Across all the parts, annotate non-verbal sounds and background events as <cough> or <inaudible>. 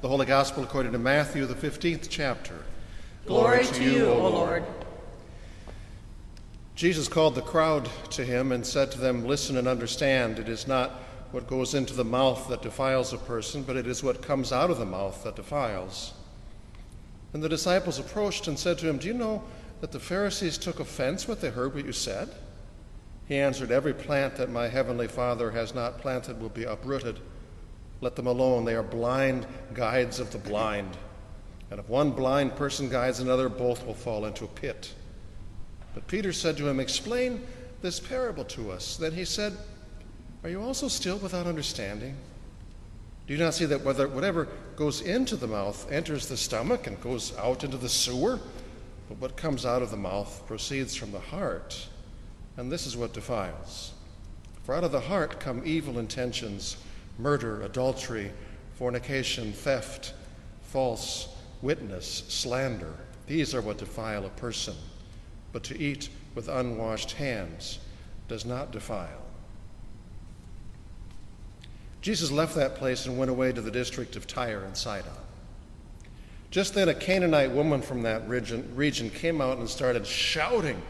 The Holy Gospel according to Matthew, the 15th chapter. Glory, to you, O Lord. Jesus called the crowd to him and said to them, Listen and understand. It is not what goes into the mouth that defiles a person, but it is what comes out of the mouth that defiles. And the disciples approached and said to him, Do you know that the Pharisees took offense when they heard what you said? He answered, Every plant that my heavenly Father has not planted will be uprooted. Let them alone. They are blind guides of the blind. And if one blind person guides another, both will fall into a pit. But Peter said to him, Explain this parable to us. Then he said, Are you also still without understanding? Do you not see that whether, whatever goes into the mouth enters the stomach and goes out into the sewer? But what comes out of the mouth proceeds from the heart, and this is what defiles. For out of the heart come evil intentions murder, adultery, fornication, theft, false witness, slander. These are what defile a person. But to eat with unwashed hands does not defile. Jesus left that place and went away to the district of Tyre and Sidon. Just then, a Canaanite woman from that region, region came out and started shouting,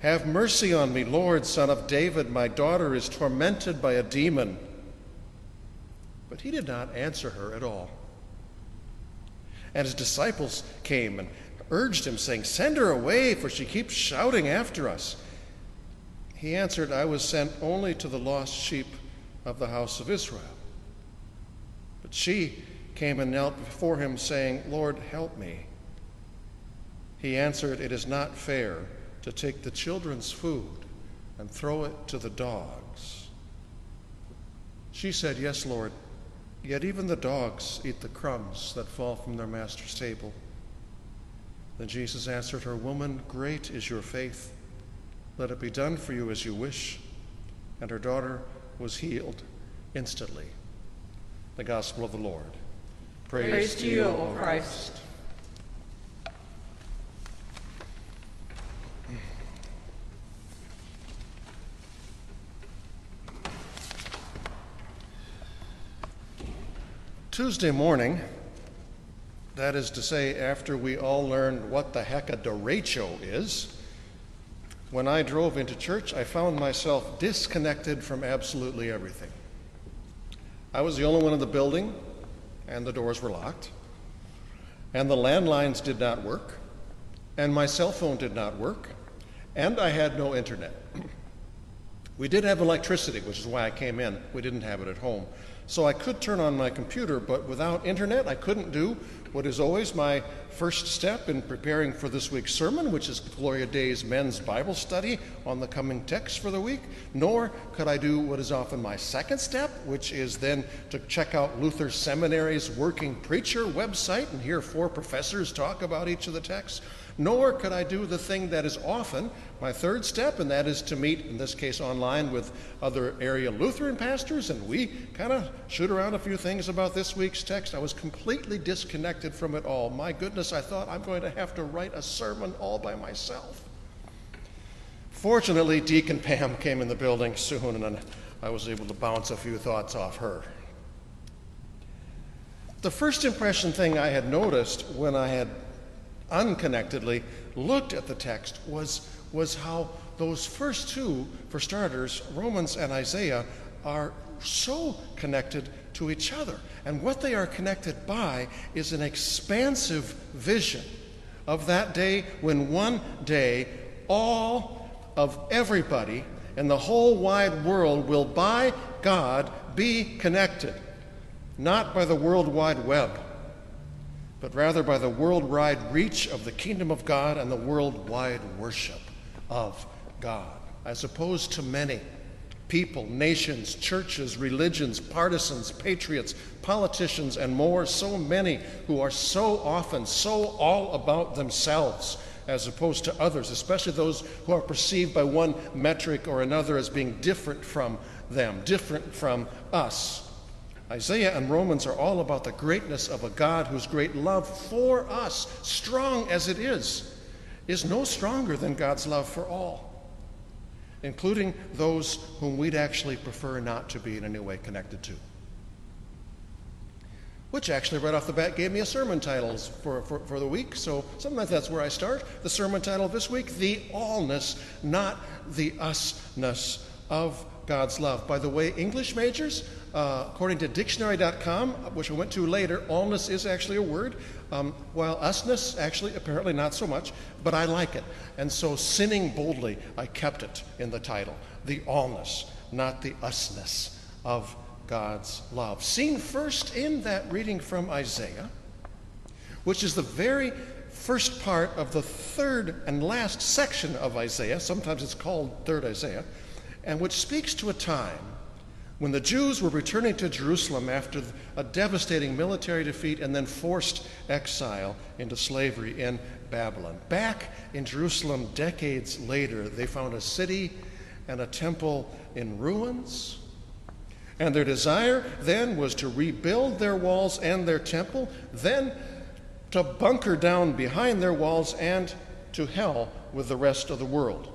Have mercy on me, Lord, son of David. My daughter is tormented by a demon. But he did not answer her at all. And his disciples came and urged him, saying, Send her away, for she keeps shouting after us. He answered, I was sent only to the lost sheep of the house of Israel. But she came and knelt before him, saying, Lord, help me. He answered, It is not fair to take the children's food and throw it to the dogs. She said, Yes, Lord. Yet even the dogs eat the crumbs that fall from their master's table. Then Jesus answered her, Woman, great is your faith. Let it be done for you as you wish. And her daughter was healed instantly. The Gospel of the Lord. Praise, Praise to you, O Christ. Tuesday morning, that is to say, after we all learned what the heck a derecho is, when I drove into church, I found myself disconnected from absolutely everything. I was the only one in the building, and the doors were locked, and the landlines did not work, and my cell phone did not work, and I had no internet. We did have electricity, which is why I came in. We didn't have it at home. So I could turn on my computer, but without internet, I couldn't do what is always my first step in preparing for this week's sermon, which is Gloria Dei's men's Bible study on the coming text for the week, nor could I do what is often my second step, which is then to check out Luther Seminary's Working Preacher website and hear four professors talk about each of the texts nor could I do the thing that is often my third step, and that is to meet, in this case online, with other area Lutheran pastors, and we kind of shoot around a few things about this week's text. I was completely disconnected from it all. My goodness, I thought I'm going to have to write a sermon all by myself. Fortunately, Deacon Pam came in the building soon, and I was able to bounce a few thoughts off her. The first impression thing I had noticed when I had unconnectedly looked at the text was, was how those first two, for starters, Romans and Isaiah, are so connected to each other. And what they are connected by is an expansive vision of that day when one day all of everybody in the whole wide world will, by God, be connected, not by the World Wide Web but rather by the worldwide reach of the kingdom of God and the worldwide worship of God, as opposed to many people, nations, churches, religions, partisans, patriots, politicians, and more, so many who are so often so all about themselves as opposed to others, especially those who are perceived by one metric or another as being different from them, different from us. Isaiah and Romans are all about the greatness of a God whose great love for us, strong as it is, is no stronger than God's love for all, including those whom we'd actually prefer not to be in any way connected to. which actually right off the bat gave me a sermon title for, for, for the week. So sometimes that's where I start. The sermon title this week, The Allness, Not the Usness of God's Love. By the way, English majors, uh, according to dictionary.com, which I went to later, allness is actually a word, um, while usness, actually, apparently not so much, but I like it. And so, sinning boldly, I kept it in the title The Allness, not the usness of God's love. Seen first in that reading from Isaiah, which is the very first part of the third and last section of Isaiah. Sometimes it's called Third Isaiah, and which speaks to a time when the Jews were returning to Jerusalem after a devastating military defeat and then forced exile into slavery in Babylon. Back in Jerusalem, decades later, they found a city and a temple in ruins and their desire then was to rebuild their walls and their temple, then to bunker down behind their walls and to hell with the rest of the world,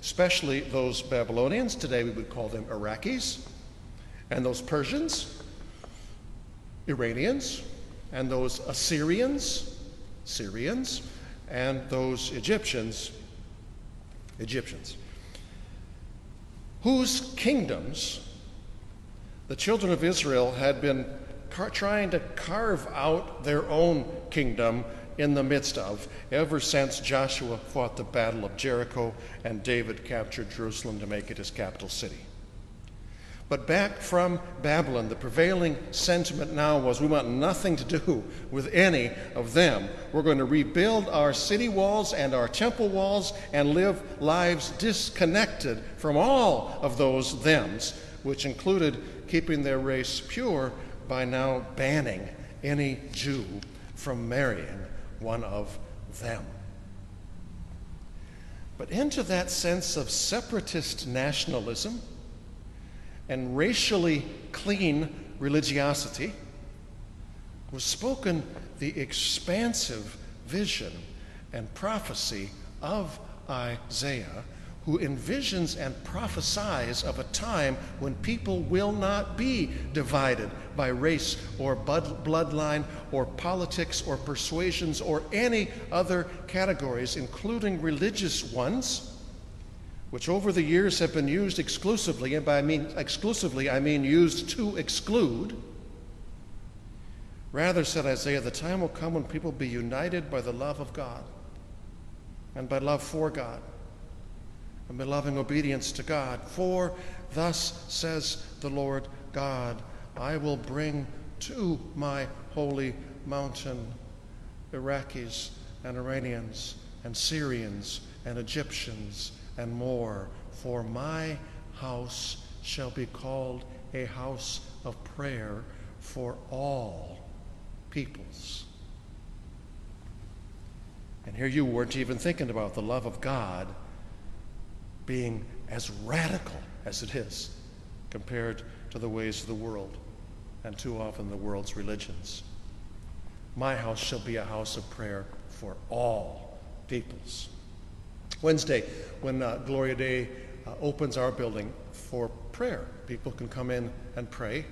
especially those Babylonians. Today we would call them Iraqis, and those Persians, Iranians, and those Assyrians, Syrians, and those Egyptians, Egyptians, whose kingdoms the children of Israel had been car- trying to carve out their own kingdom in the midst of ever since Joshua fought the Battle of Jericho and David captured Jerusalem to make it his capital city. But back from Babylon, the prevailing sentiment now was we want nothing to do with any of them. We're going to rebuild our city walls and our temple walls and live lives disconnected from all of those thems, which included keeping their race pure by now banning any Jew from marrying one of them. But into that sense of separatist nationalism and racially clean religiosity was spoken the expansive vision and prophecy of Isaiah who envisions and prophesies of a time when people will not be divided by race or bloodline or politics or persuasions or any other categories, including religious ones, which over the years have been used exclusively, and by mean exclusively, I mean used to exclude. Rather, said Isaiah, the time will come when people be united by the love of God and by love for God and by loving obedience to God. For thus says the Lord God, I will bring to my holy mountain Iraqis and Iranians and Syrians and Egyptians and more, for my house shall be called a house of prayer for all peoples. And here you weren't even thinking about the love of God being as radical as it is compared to the ways of the world and too often the world's religions. My house shall be a house of prayer for all peoples. Wednesday, when uh, Gloria Dei uh, opens our building for prayer, people can come in and pray.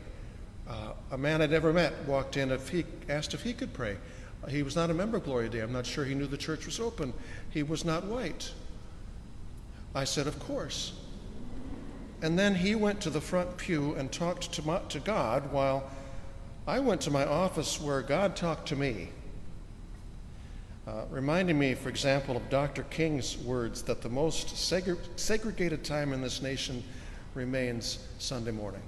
Uh, a man I'd never met walked in, if he asked if he could pray. he was not a member of Gloria Dei. I'm not sure he knew the church was open. He was not white. I said, Of course. And then he went to the front pew and talked to, my, to God while I went to my office where God talked to me. Uh, reminding me, for example, of Dr. King's words that the most segre- segregated time in this nation remains Sunday morning.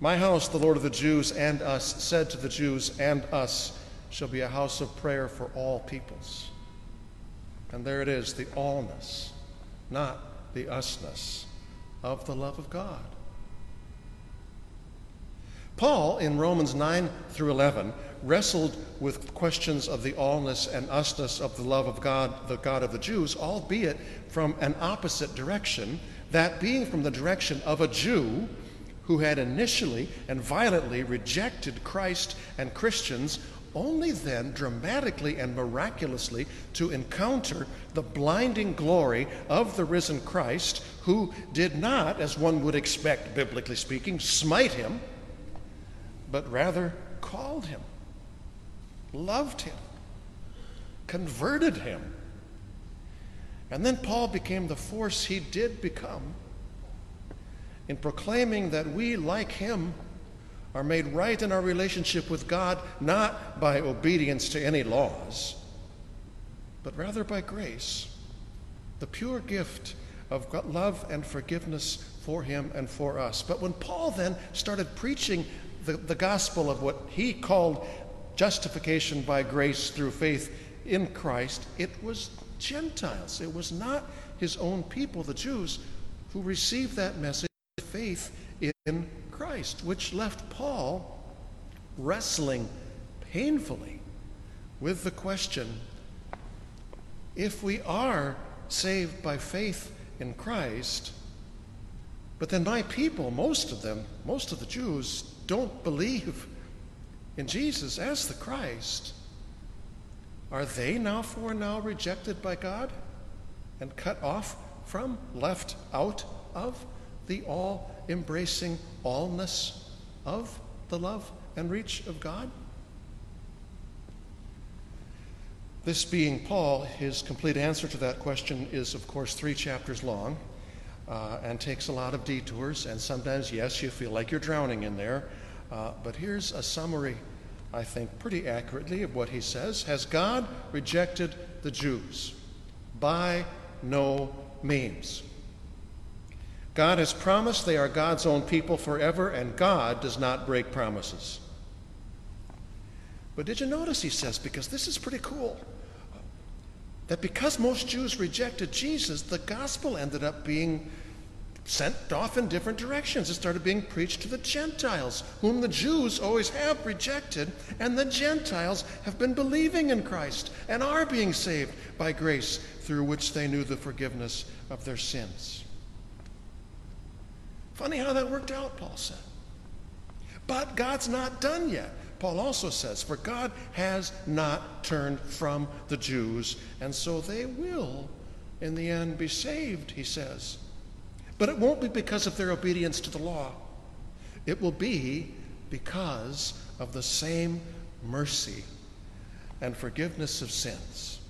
My house, the Lord of the Jews and us, said to the Jews and us, shall be a house of prayer for all peoples. And there it is, the allness, not the usness of the love of God. Paul, in Romans 9 through 11, wrestled with questions of the allness and usness of the love of God, the God of the Jews, albeit from an opposite direction, that being from the direction of a Jew who had initially and violently rejected Christ and Christians only then dramatically and miraculously to encounter the blinding glory of the risen Christ, who did not, as one would expect, biblically speaking, smite him, but rather called him, loved him, converted him. And then Paul became the force he did become in proclaiming that we, like him, are made right in our relationship with God not by obedience to any laws, but rather by grace, the pure gift of love and forgiveness for him and for us. But when Paul then started preaching the, the gospel of what he called justification by grace through faith in Christ, it was Gentiles. It was not his own people, the Jews, who received that message of faith in Christ, which left Paul wrestling painfully with the question if we are saved by faith in Christ, but then my people, most of them, most of the Jews, don't believe in Jesus as the Christ, are they now for now rejected by God and cut off from, left out of the all embracing allness of the love and reach of God? This being Paul, his complete answer to that question is, of course, three chapters long uh, and takes a lot of detours. And sometimes, yes, you feel like you're drowning in there. Uh, but here's a summary, I think, pretty accurately of what he says Has God rejected the Jews? By no means. God has promised they are God's own people forever, and God does not break promises. But did you notice, he says, because this is pretty cool, that because most Jews rejected Jesus, the gospel ended up being sent off in different directions. It started being preached to the Gentiles, whom the Jews always have rejected, and the Gentiles have been believing in Christ and are being saved by grace through which they knew the forgiveness of their sins. Funny how that worked out, Paul said. But God's not done yet. Paul also says, For God has not turned from the Jews, and so they will, in the end, be saved, he says. But it won't be because of their obedience to the law, it will be because of the same mercy and forgiveness of sins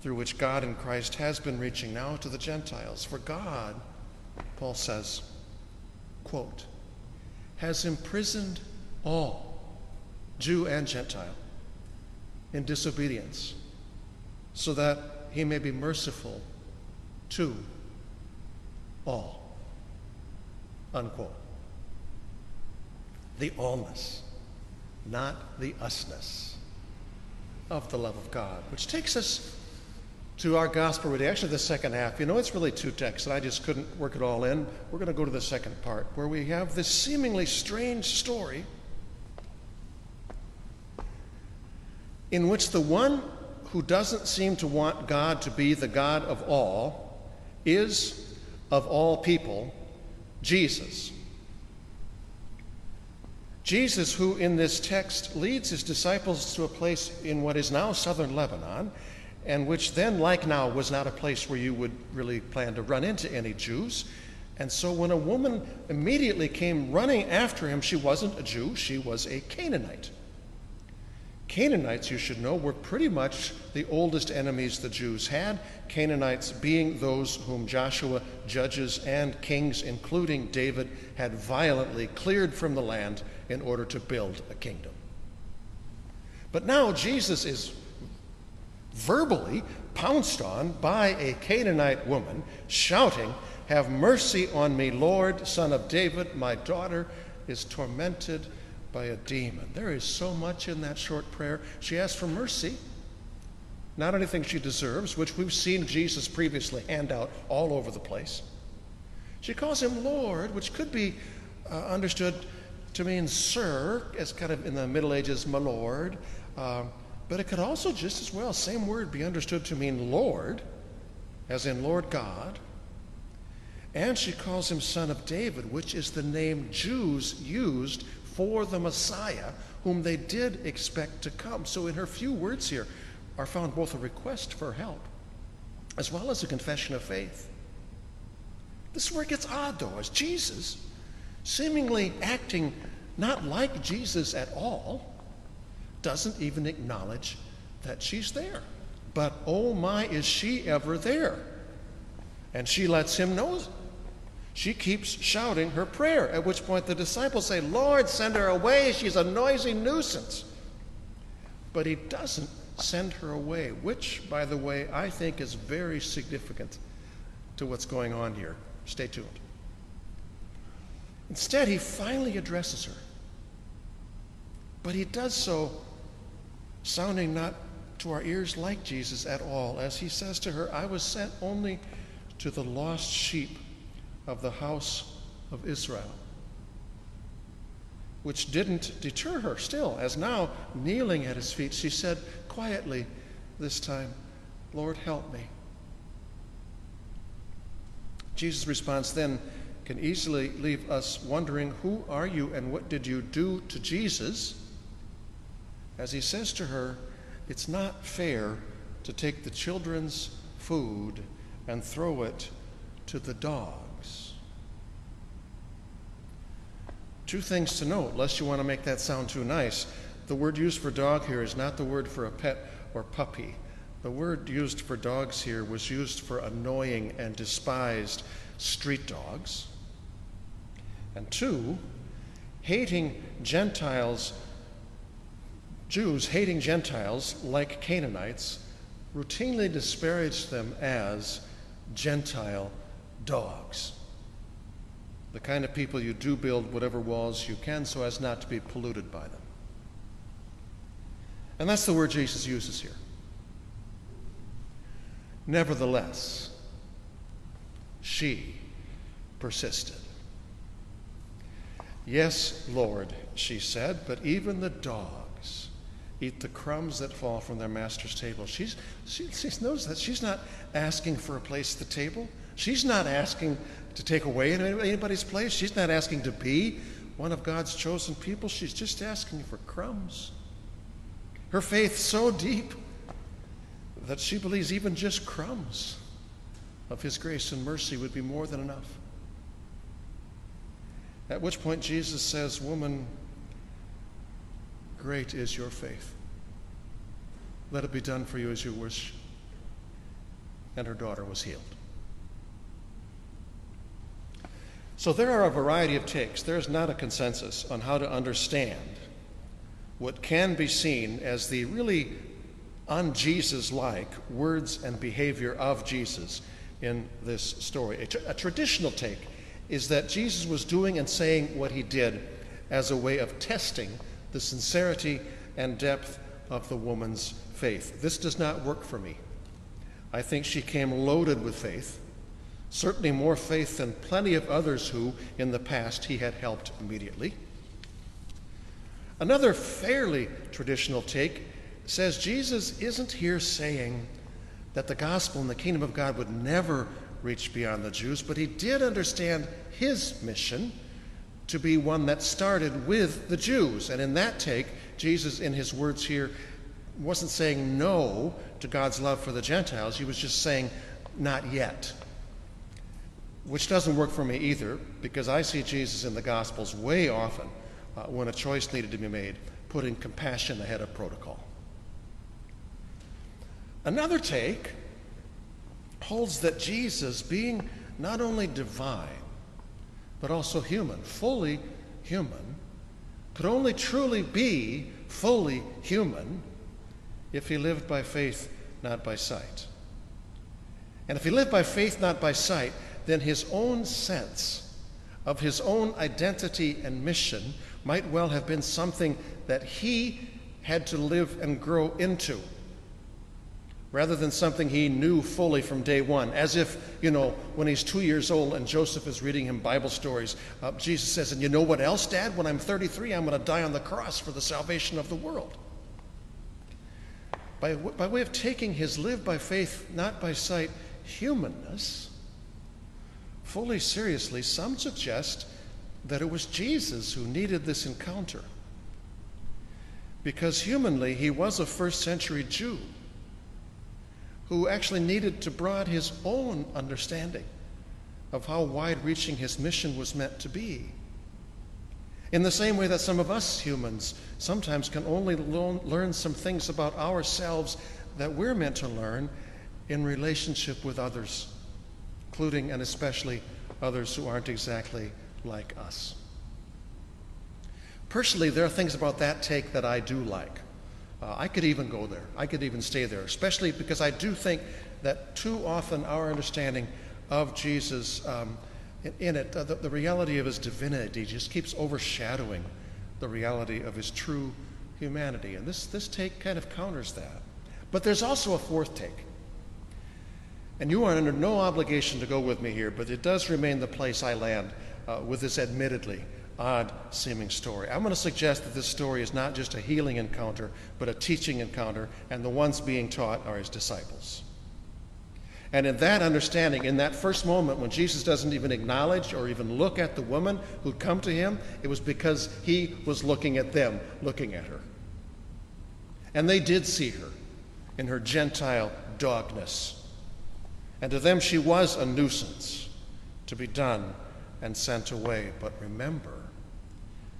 through which God in Christ has been reaching now to the Gentiles. For God, Paul says, quote, has imprisoned all Jew and Gentile, in disobedience, so that he may be merciful to all. Unquote. The allness, not the usness of the love of God, which takes us to our gospel reading. Actually, the second half. You know, it's really two texts, and I just couldn't work it all in. We're going to go to the second part, where we have this seemingly strange story in which the one who doesn't seem to want God to be the God of all is, of all people, Jesus. Jesus, who in this text leads his disciples to a place in what is now southern Lebanon, and which then, like now, was not a place where you would really plan to run into any Jews. And so when a woman immediately came running after him, she wasn't a Jew, she was a Canaanite. Canaanites, you should know, were pretty much the oldest enemies the Jews had, Canaanites being those whom Joshua, judges, and kings, including David, had violently cleared from the land in order to build a kingdom. But now Jesus is verbally pounced on by a Canaanite woman, shouting, Have mercy on me, Lord, son of David, my daughter is tormented by a demon. There is so much in that short prayer. She asks for mercy, not anything she deserves, which we've seen Jesus previously hand out all over the place. She calls him Lord, which could be uh, understood to mean sir, as kind of in the Middle Ages, my lord. Uh, but it could also just as well, same word, be understood to mean Lord, as in Lord God. And she calls him Son of David, which is the name Jews used for the Messiah, whom they did expect to come. So, in her few words here are found both a request for help as well as a confession of faith. This is where it gets odd, though, as Jesus, seemingly acting not like Jesus at all, doesn't even acknowledge that she's there. But oh my, is she ever there? And she lets him know. She keeps shouting her prayer, at which point the disciples say, Lord, send her away. She's a noisy nuisance. But he doesn't send her away, which, by the way, I think is very significant to what's going on here. Stay tuned. Instead, he finally addresses her. But he does so sounding not to our ears like Jesus at all, as he says to her, I was sent only to the lost sheep of the house of Israel. Which didn't deter her still, as now, kneeling at his feet, she said quietly this time, Lord, help me. Jesus' response then can easily leave us wondering, Who are you and what did you do to Jesus? As he says to her, It's not fair to take the children's food and throw it to the dogs. Two things to note, lest you want to make that sound too nice. The word used for dog here is not the word for a pet or puppy. The word used for dogs here was used for annoying and despised street dogs. And two, hating Gentiles, Jews hating Gentiles like Canaanites, routinely disparaged them as Gentile dogs. The kind of people you do build whatever walls you can so as not to be polluted by them. And that's the word Jesus uses here. Nevertheless, she persisted. Yes, Lord, she said, but even the dogs eat the crumbs that fall from their master's table. She's, she, she knows that. She's not asking for a place at the table. She's not asking to take away anybody's place. She's not asking to be one of God's chosen people. She's just asking for crumbs. Her faith so deep that she believes even just crumbs of His grace and mercy would be more than enough. At which point Jesus says, Woman, great is your faith. Let it be done for you as you wish. And her daughter was healed. So there are a variety of takes. There is not a consensus on how to understand what can be seen as the really un Jesus like words and behavior of Jesus in this story. A, tra- a, traditional take is that Jesus was doing and saying what he did as a way of testing the sincerity and depth of the woman's faith. This does not work for me. I think she came loaded with faith, certainly more faith than plenty of others who, in the past, he had helped immediately. Another fairly traditional take says Jesus isn't here saying that the gospel and the kingdom of God would never reach beyond the Jews, but he did understand his mission to be one that started with the Jews. And in that take, Jesus, in his words here, wasn't saying no to God's love for the Gentiles, he was just saying, not yet. Which doesn't work for me either, because I see Jesus in the Gospels way often uh, when a choice needed to be made, putting compassion ahead of protocol. Another take holds that Jesus, being not only divine, but also human, fully human, could only truly be fully human if he lived by faith, not by sight. And if he lived by faith, not by sight, then his own sense of his own identity and mission might well have been something that he had to live and grow into rather than something he knew fully from day one. As if, you know, when he's two years old and Joseph is reading him Bible stories, uh, Jesus says, And you know what else, Dad? When I'm 33, I'm going to die on the cross for the salvation of the world. By, by way of taking his live by faith, not by sight humanness fully seriously, some suggest that it was Jesus who needed this encounter. Because humanly, he was a first century Jew who actually needed to broaden his own understanding of how wide reaching his mission was meant to be. In the same way that some of us humans sometimes can only learn some things about ourselves that we're meant to learn in relationship with others, including and especially others who aren't exactly like us. Personally, there are things about that take that I do like. Uh, I could even go there. I could even stay there, especially because I do think that too often our understanding of Jesus um, in, in, it, uh, the, the reality of his divinity just keeps overshadowing the reality of his true humanity. And this, this take kind of counters that. But there's also a fourth take. And you are under no obligation to go with me here, but it does remain the place I land uh, with this admittedly odd seeming story. I'm going to suggest that this story is not just a healing encounter, but a teaching encounter, and the ones being taught are his disciples. And in that understanding, in that first moment when Jesus doesn't even acknowledge or even look at the woman who'd come to him, it was because he was looking at them, looking at her. And they did see her in her Gentile dogness. And to them, she was a nuisance to be done and sent away. But remember,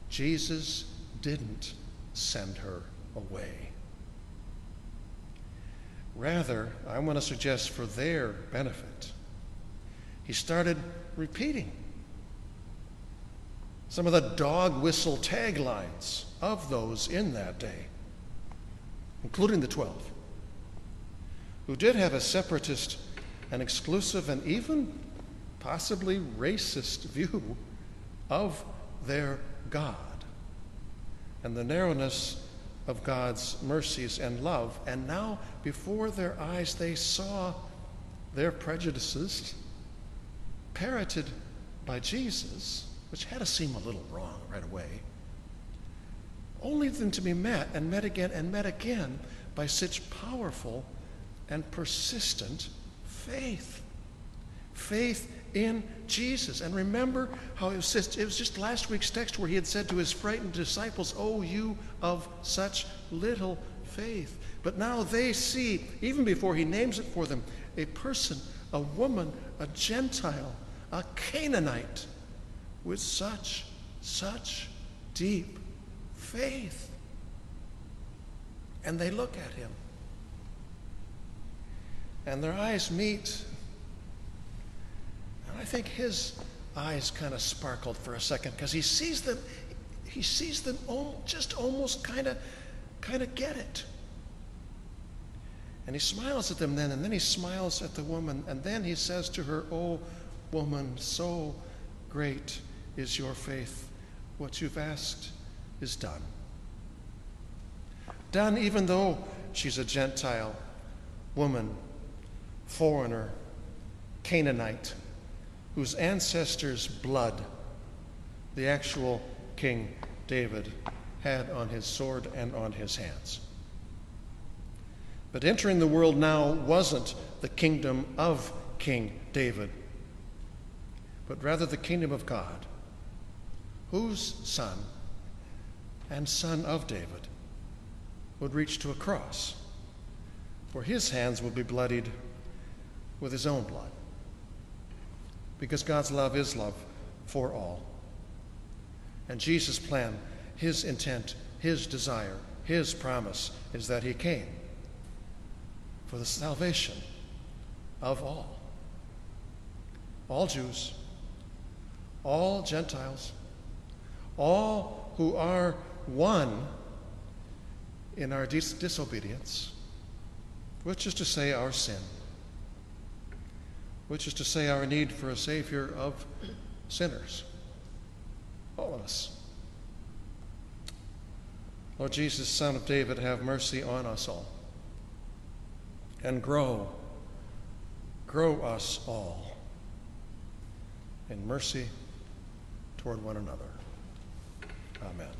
Jesus didn't send her away. Rather, I want to suggest for their benefit, he started repeating some of the dog whistle taglines of those in that day, including the 12, who did have a separatist and exclusive and even possibly racist <laughs> view of their God and the narrowness of God's mercies and love. And now, before their eyes, they saw their prejudices parroted by Jesus, which had to seem a little wrong right away, only then to be met and met again and met again by such powerful and persistent faith. Faith in Jesus. And remember how it was, just, it was just last week's text where he had said to his frightened disciples, Oh, you of such little faith. But now they see, even before he names it for them, a person, a woman, a Gentile, a Canaanite with such, such deep faith. And they look at him. And their eyes meet And I think his eyes kind of sparkled for a second because he sees them, he sees them just almost kind of, kind of get it. And he smiles at them then, and then he smiles at the woman, and then he says to her, Oh, woman, so great is your faith. What you've asked is done. Done even though she's a Gentile woman, foreigner, Canaanite whose ancestors' blood the actual King David had on his sword and on his hands. But entering the world now wasn't the kingdom of King David, but rather the kingdom of God, whose son and son of David would reach to a cross, for his hands would be bloodied with his own blood because God's love is love for all. And Jesus' plan, his intent, his desire, his promise is that he came for the salvation of all. All Jews, all Gentiles, all who are one in our dis- disobedience, which is to say, our sin which is to say, our need for a Savior of sinners. All of us. Lord Jesus, Son of David, have mercy on us all. And grow, grow us all in mercy toward one another. Amen.